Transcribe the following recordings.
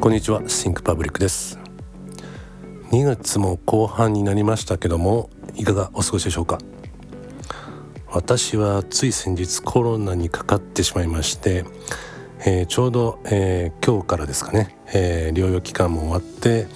こんにちはシンクパブリックです。2月も後半になりましたけどもいかがお過ごしでしょうか？私はつい先日コロナにかかってしまいまして、えー、ちょうど、えー、今日からですかね、えー、療養期間も終わって、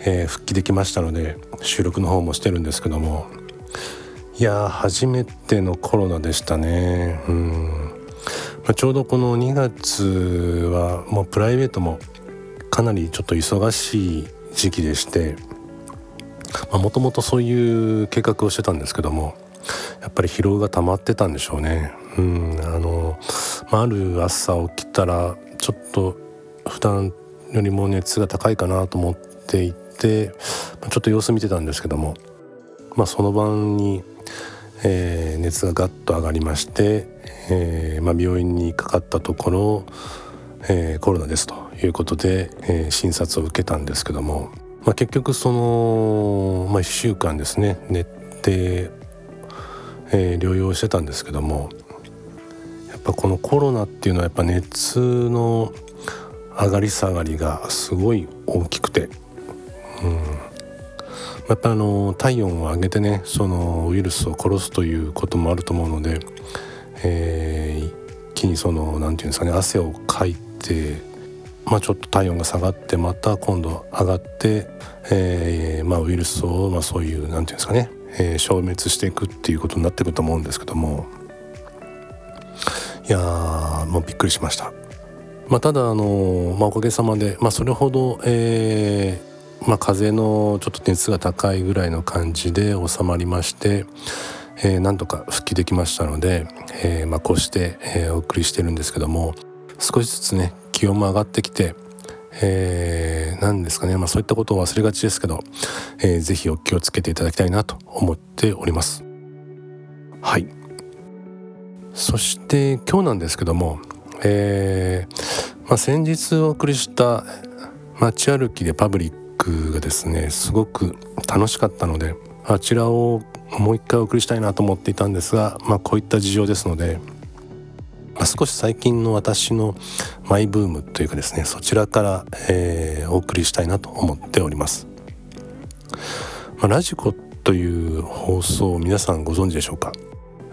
え復帰できましたので収録の方もしてるんですけどもいや初めてのコロナでしたね。うん、まあ、ちょうどこの2月はもうプライベートもかなりちょっと忙しい時期でしてもともとそういう計画をしてたんですけどもやっぱり疲労が溜まってたんでしょうね。うんあの、まあ、ある朝起きたらちょっと普段よりも熱が高いかなと思っていてちょっと様子見てたんですけども、まあ、その晩に、えー、熱がガッと上がりまして、えーまあ、病院にかかったところ、えー、コロナですということで、えー、診察を受けたんですけども、まあ、結局その、まあ、1週間ですね寝て、えー、療養してたんですけどもやっぱこのコロナっていうのはやっぱ熱の上がり下がりがすごい大きくて、うん、やっぱあの体温を上げてねそのウイルスを殺すということもあると思うので、えー、一気にその何て言うんですかね汗をかいてまあ、ちょっと体温が下がってまた今度上がって、えーまあ、ウイルスを、まあ、そういう何て言うんですかね、えー、消滅していくっていうことになってくると思うんですけどもいやもうびっくりしました。まあ、ただあの、まあ、おかげさまで、まあ、それほど、えーまあ、風邪のちょっと熱が高いぐらいの感じで収まりまして、えー、なんとか復帰できましたので、えーまあ、こうして、えー、お送りしてるんですけども少しずつね気温も上がってきて、えー、何ですかね、まあ、そういったことを忘れがちですけど、えー、ぜひお気をつけていただきたいなと思っております。はいそして今日なんですけども、えーまあ、先日お送りした街歩きでパブリックがですねすごく楽しかったのであちらをもう一回お送りしたいなと思っていたんですが、まあ、こういった事情ですのでまあ、少し最近の私のマイブームというかですねそちらから、えー、お送りしたいなと思っております。まあ、ラジコという放送皆さんご存知でしょうか？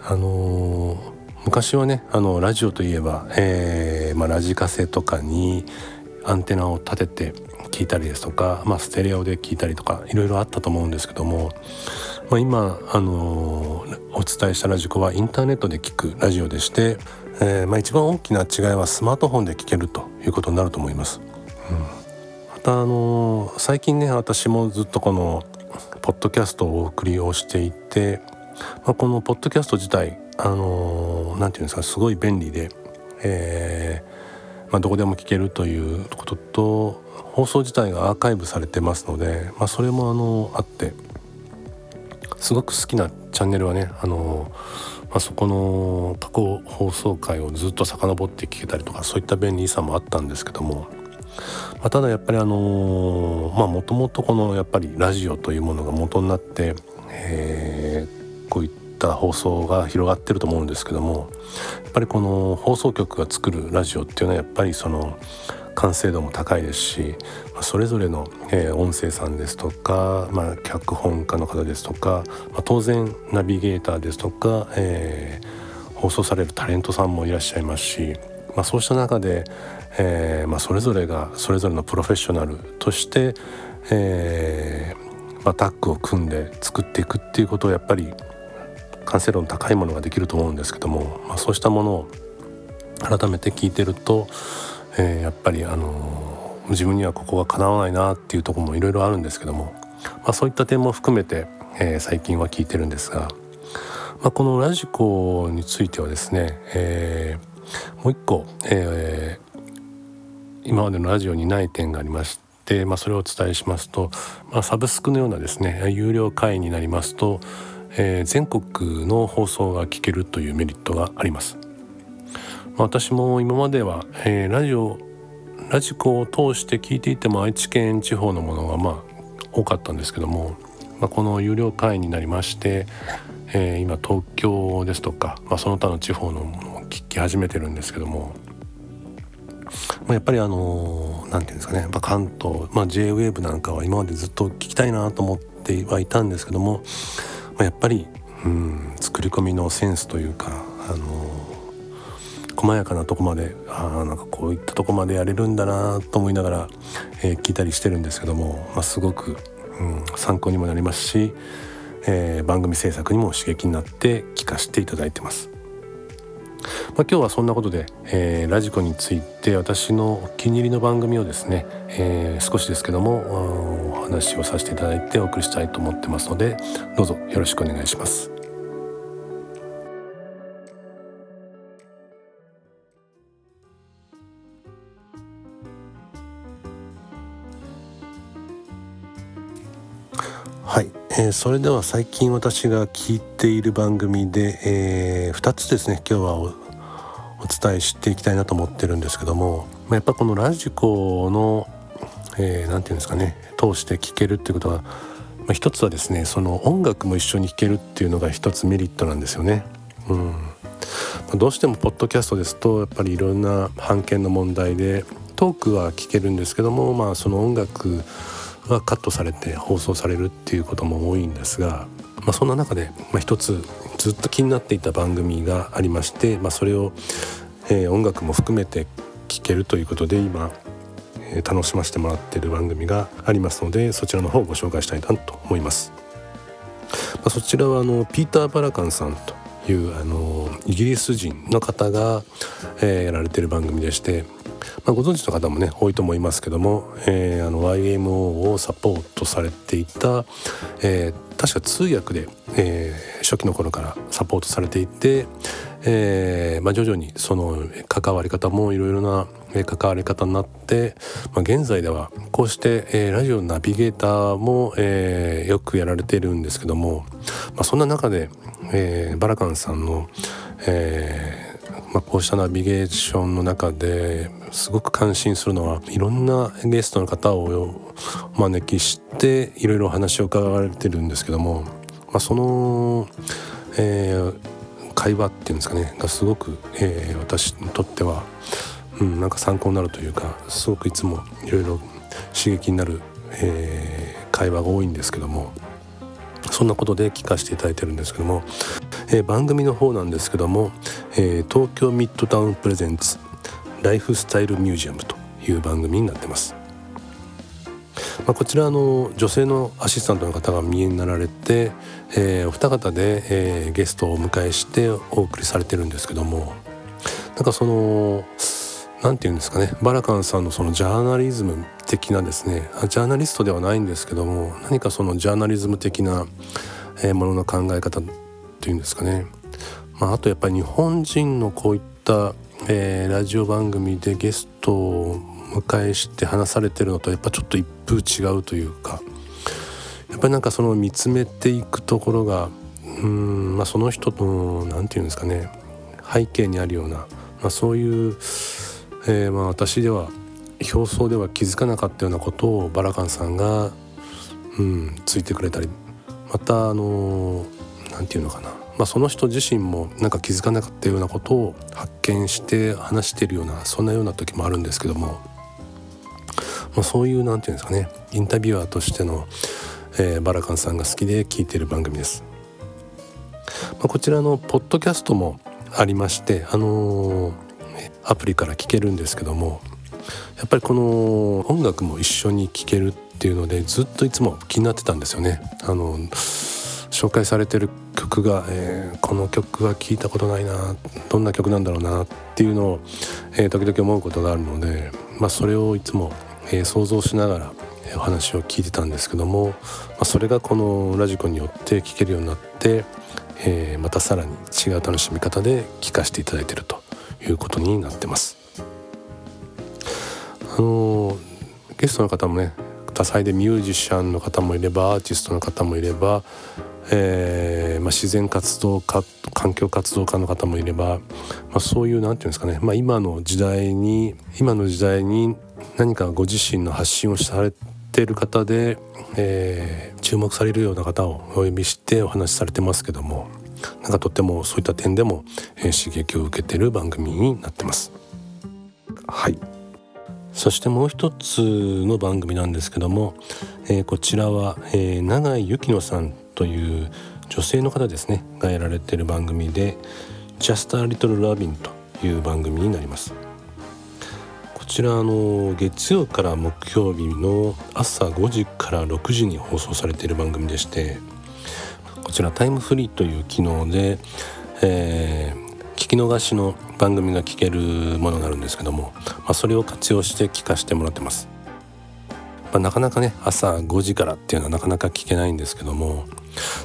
あのー、昔はねあのラジオといえば、えーまあ、ラジカセとかにアンテナを立てて聞いたりですとか、まあ、ステレオで聞いたりとかいろいろあったと思うんですけども、まあ、今、あのー、お伝えしたラジコはインターネットで聞くラジオでしてえー、まあ、一番大きな違いはスマートフォンで聞けるということになると思います。うん、またあのー、最近ね私もずっとこのポッドキャストをお送りをしていて、まあ、このポッドキャスト自体あのー、ていうんですかすごい便利で、えまあ、どこでも聞けるということと放送自体がアーカイブされてますので、まあ、それもあのあってすごく好きなチャンネルはねあのまあ、そこの過去放送回をずっと遡って聞けたりとかそういった便利さもあったんですけども、まあ、ただやっぱりあのまあもともとこのやっぱりラジオというものが元になって、えー、こういった放送が広がってると思うんですけどもやっぱりこの放送局が作るラジオっていうのはやっぱりその完成度も高いですし、それぞれの、え、音声さんですとか、まあ、脚本家の方ですとか、ま、当然ナビゲーターですとか、えー、放送されるタレントさんもいらっしゃいますし、まあ、そうした中で、えーまあ、それぞれがそれぞれのプロフェッショナルとして、えーまあ、タッグを組んで作っていくっていうことをやっぱり完成度の高いものができると思うんですけども、ま、そうしたものを改めて聞いてるとえー、やっぱりあのー、自分にはここが叶わないなっていうとこもいろいろあるんですけども、まあ、そういった点も含めて、えー、最近は聞いてるんですが、まあ、このラジコについてはですね、えもう一個、え今までのラジオにない点がありまして、まあ、それをお伝えしますと、まあ、サブスクのようなですね有料会員になりますと、え全国の放送が聞けるというメリットがあります。私も今までは、えー、ラジオラジコを通して聞いていても愛知県地方のものがまあ多かったんですけども、まあ、この有料会員になりまして、えー、今東京ですとか、まあ、その他の地方のものを聞き始めてるんですけどもまあ、やっぱりあの何て言うんですかねやっぱ関東、まあ、JWAVE なんかは今までずっと聞きたいなと思ってはいたんですけども、まあ、やっぱりうん作り込みのセンスというかあの細やかなとこまであなんかこういったとこまでやれるんだなと思いながら、えー、聞いたりしてるんですけども、まあ、すごく、うん、参考にもなりますし、えー、番組制作にも刺激になって聞かせていただいてます。まあ、今日はそんなことで、えー、ラジコについて私のお気に入りの番組をですね、えー、少しですけどもお話をさせていただいてお送りしたいと思ってますのでどうぞよろしくお願いします。えー、それでは最近私が聞いている番組で、えー、2つですね今日はお伝えしていきたいなと思ってるんですけども、まあ、やっぱこのラジコの何、えー、て言うんですかね通して聴けるっていうことは、まあ、一つはですねその音楽も一緒に聴けるっていうのが一つメリットなんですよね。うんどうしてもポッドキャストですとやっぱりいろんな版権の問題でトークは聞けるんですけどもまあその音楽はカットされて放送されるっていうことも多いんですが、まあ、そんな中で、まあ、一つずっと気になっていた番組がありまして、まあ、それを、えー、音楽も含めて聴けるということで今、えー、楽しませてもらっている番組がありますのでそちらの方をご紹介したいなと思います。まあ、そちらはあのピーター・バラカンさんというあのイギリス人の方が、えー、やられている番組でしてまあ、ご存知の方もね多いと思いますけども、えー、あの YMO をサポートされていた、えー、確か通訳で、えー、初期の頃からサポートされていて、えーまあ、徐々にその関わり方もいろいろな関わり方になって、まあ、現在ではこうして、えー、ラジオナビゲーターも、えー、よくやられているんですけども、まあ、そんな中で、えー、バラカンさんの、えーまあ、こうしたナビゲーションの中ですごく感心するのはいろんなゲストの方をお招きしていろいろお話を伺われてるんですけども、まあ、その、えー、会話っていうんですかねがすごく、えー、私にとっては、うん、なんか参考になるというかすごくいつもいろいろ刺激になる、えー、会話が多いんですけどもそんなことで聞かせていただいてるんですけどもえー、番組の方なんですけども、えー、東京ミッドタウンプレゼンツライフスタイルミュージアムという番組になってます。まあ、こちらの女性のアシスタントの方が見えになられて、えー、お二方で、えー、ゲストをお迎えしてお送りされてるんですけどもなんかその何て言うんですかねバラカンさんのそのジャーナリズム的なですねジャーナリストではないんですけども何かそのジャーナリズム的な、ものの考え方っていうんですかね、まあ、あとやっぱり日本人のこういった、えー、ラジオ番組でゲストを迎えして話されてるのとやっぱちょっと一風違うというかやっぱりなんかその見つめていくところがうん、まあ、その人の何て言うんですかね背景にあるような、まあ、そういう、えー、まあ私では表層では気づかなかったようなことをバラカンさんが、うん、ついてくれたりまたあの何て言うのかな、まあ、その人自身もなんか気づかなかったようなことを発見して話してるようなそんなような時もあるんですけども、まあ、そういう何て言うんですかねインタビュアーとしての、えー、バラカンさんが好きで聞いてる番組です。まあ、こちらのポッドキャストもありましてあのー、アプリから聞けるんですけどもやっぱりこの音楽も一緒に聴けるっていうのでずっといつも気になってたんですよね。あの紹介されてる曲が、えー、この曲は聞いたことないなどんな曲なんだろうなっていうのを、えー、時々思うことがあるので、まあ、それをいつも、えー、想像しながらお話を聞いてたんですけども、まあ、それがこのラジコによって聞けるようになって、えまたさらに違う楽しみ方で聞かせていただいているということになってます。あのゲストの方もね多彩でミュージシャンの方もいればアーティストの方もいればえーまあ、自然活動家環境活動家の方もいれば、まあ、そういう何て言うんですかね、まあ、今の時代に今の時代に何かご自身の発信をされている方で、えー、注目されるような方をお呼びしてお話しされてますけどもなんかとってもそういった点でも、えー、刺激を受けている番組になってます。はいそしてもう一つの番組なんですけども、えー、こちらは、えー、永井幸乃さんという女性の方ですねがやられてる番組で「Just a Little Loving」という番組になります。こちらあの月曜から木曜日の朝5時から6時に放送されている番組でしてこちらタイムフリーという機能で、えー、聞き逃しの番組が聞けるものがあるんですけども、まあ、それを活用して聞かせてもらってます、ま、なかなかね朝5時からっていうのはなかなか聞けないんですけども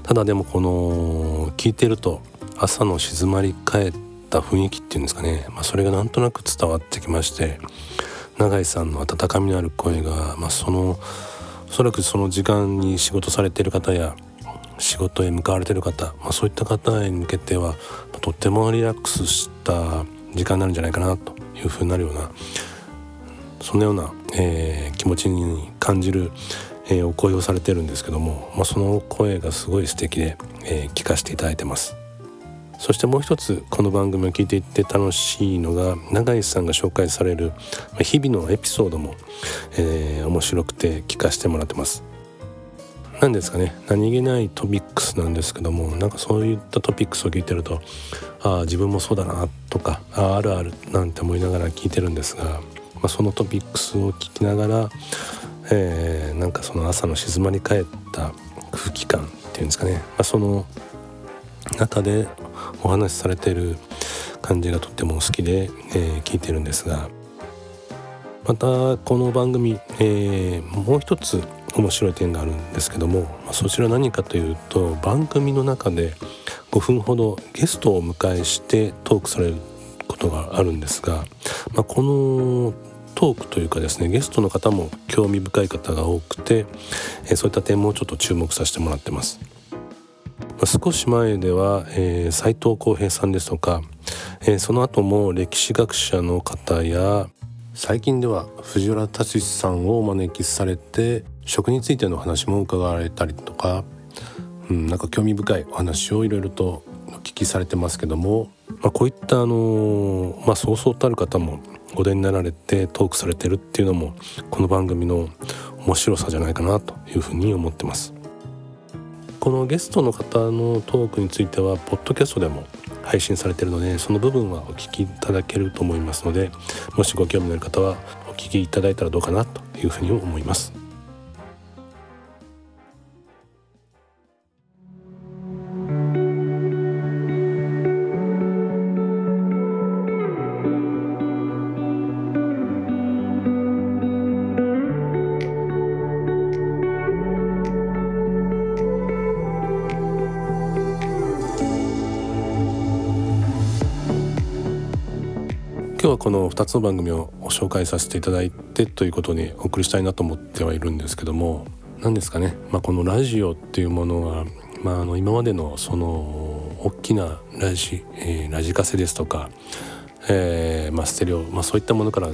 ただでもこの聞いてると朝の静まり返った雰囲気っていうんですかね、まあ、それがなんとなく伝わってきまして永井さんの温かみのある声が、まあ、そのおそらくその時間に仕事されている方や仕事へ向かわれている方、まあ、そういった方へ向けては、とってもリラックスした時間になるんじゃないかなというふうになるようなそんなような、えー、気持ちに感じる、えー、お声をされてるんですけども、まあ、その声がすごい素敵で、えー、聞かせていただいてます。そしてもう一つこの番組を聞いていて楽しいのが永井さんが紹介される日々のエピソードも、えー、面白くて聞かせてもらってます。何ですかね何気ないトピックスなんですけどもなんかそういったトピックスを聞いてるとああ自分もそうだなとかああるあるなんて思いながら聞いてるんですが、まあ、そのトピックスを聞きながら、えー、なんかその朝の静まり返った空気感っていうんですかね、まあ、その中でお話しされてる感じがとっても好きで、えー、聞いてるんですが。またこの番組、えー、もう一つ面白い点があるんですけども、まあ、そちら何かというと番組の中で5分ほどゲストをお迎えしてトークされることがあるんですが、まあ、このトークというかですねゲストの方も興味深い方が多くて、え、そういった点もちょっと注目させてもらってます。まあ、少し前では、えー、斉藤浩平さんですとか、えー、その後も歴史学者の方や最近では藤原達さんをお招きされて食についての話も伺われたりとか、うん、なんか興味深いお話をいろいろとお聞きされてますけども、まあ、こういったあのまあそうそうたる方もお出になられてトークされてるっていうのもこの番組の面白さじゃないかなというふうに思ってます。このゲストの方のトークについてはポッドキャストでも配信されてるのでその部分はお聞きいただけると思いますのでもしご興味のある方はお聞きいただいたらどうかなというふうに思います。この2つの番組を紹介させていただいてということにお送りしたいなと思ってはいるんですけども何ですかね、まあ、このラジオっていうものは、まあ、あの今までのその大きなラジ,、えー、ラジカセですとか、えーまあ、ステレオ、まあ、そういったものから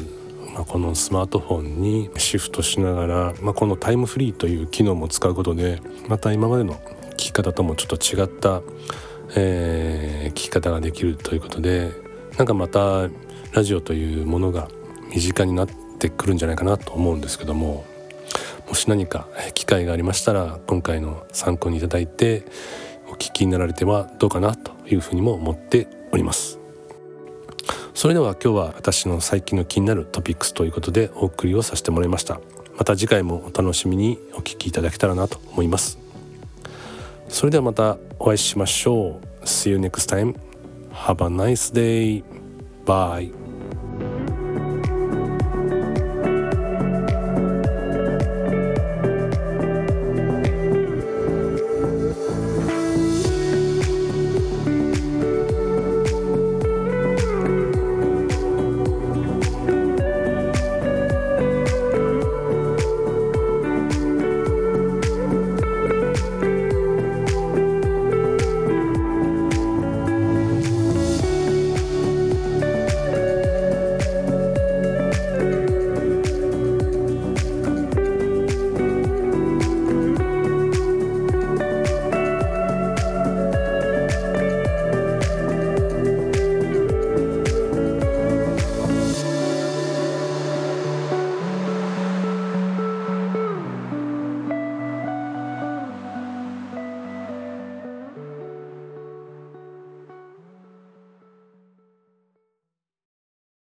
まあ、このスマートフォンにシフトしながら、まあ、このタイムフリーという機能も使うことでまた今までの聞き方ともちょっと違った、えー、聞き方ができるということでなんかまたラジオというものが身近になってくるんじゃないかなと思うんですけどももし何か機会がありましたら今回の参考にいただいてお聞きになられてはどうかなというふうにも思っております。それでは今日は私の最近の気になるトピックスということでお送りをさせてもらいました。また次回もお楽しみにお聞きいただけたらなと思います。それではまたお会いしましょう。See you next time. Have a nice day. Bye.